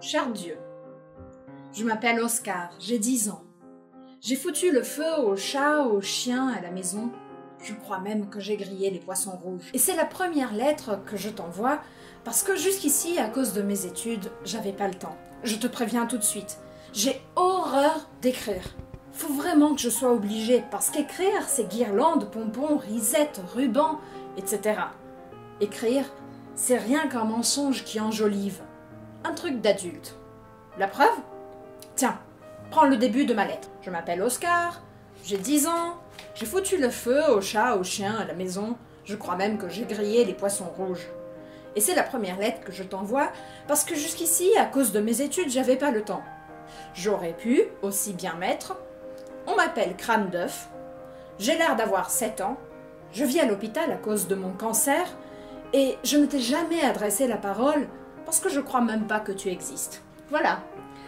Cher Dieu, je m'appelle Oscar, j'ai 10 ans. J'ai foutu le feu aux chats, aux chiens à la maison. Je crois même que j'ai grillé les poissons rouges. Et c'est la première lettre que je t'envoie parce que jusqu'ici, à cause de mes études, j'avais pas le temps. Je te préviens tout de suite. J'ai horreur d'écrire. Faut vraiment que je sois obligée parce qu'écrire, c'est guirlandes, pompons, risettes, rubans, etc. Écrire, c'est rien qu'un mensonge qui enjolive. Un truc d'adulte. La preuve? Tiens, prends le début de ma lettre. Je m'appelle Oscar, j'ai 10 ans, j'ai foutu le feu aux chats, aux chiens, à la maison, je crois même que j'ai grillé les poissons rouges. Et c'est la première lettre que je t'envoie parce que jusqu'ici, à cause de mes études, j'avais pas le temps. J'aurais pu aussi bien mettre On m'appelle crâne d'œuf, j'ai l'air d'avoir 7 ans, je vis à l'hôpital à cause de mon cancer et je ne t'ai jamais adressé la parole parce que je crois même pas que tu existes. Voilà,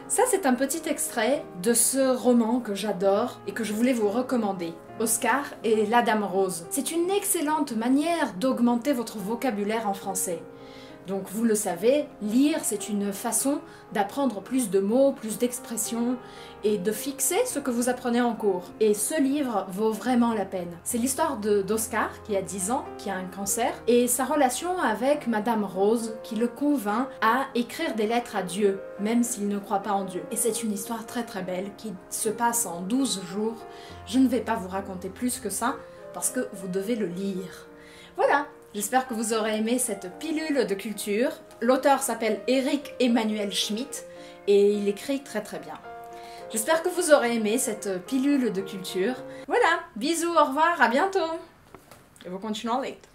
ça, c'est un petit extrait de ce roman que j'adore et que je voulais vous recommander. Oscar et la Dame Rose. C'est une excellente manière d'augmenter votre vocabulaire en français. Donc vous le savez, lire c'est une façon d'apprendre plus de mots, plus d'expressions et de fixer ce que vous apprenez en cours. Et ce livre vaut vraiment la peine. C'est l'histoire d'Oscar qui a 10 ans, qui a un cancer, et sa relation avec Madame Rose qui le convainc à écrire des lettres à Dieu, même s'il ne croit pas en Dieu. Et c'est une histoire très très belle qui se passe en 12 jours. Je ne vais pas vous raconter plus que ça parce que vous devez le lire. Voilà, J'espère que vous aurez aimé cette pilule de culture. L'auteur s'appelle Eric Emmanuel Schmitt et il écrit très très bien. J'espère que vous aurez aimé cette pilule de culture. Voilà, bisous, au revoir, à bientôt. Et vous continuons late.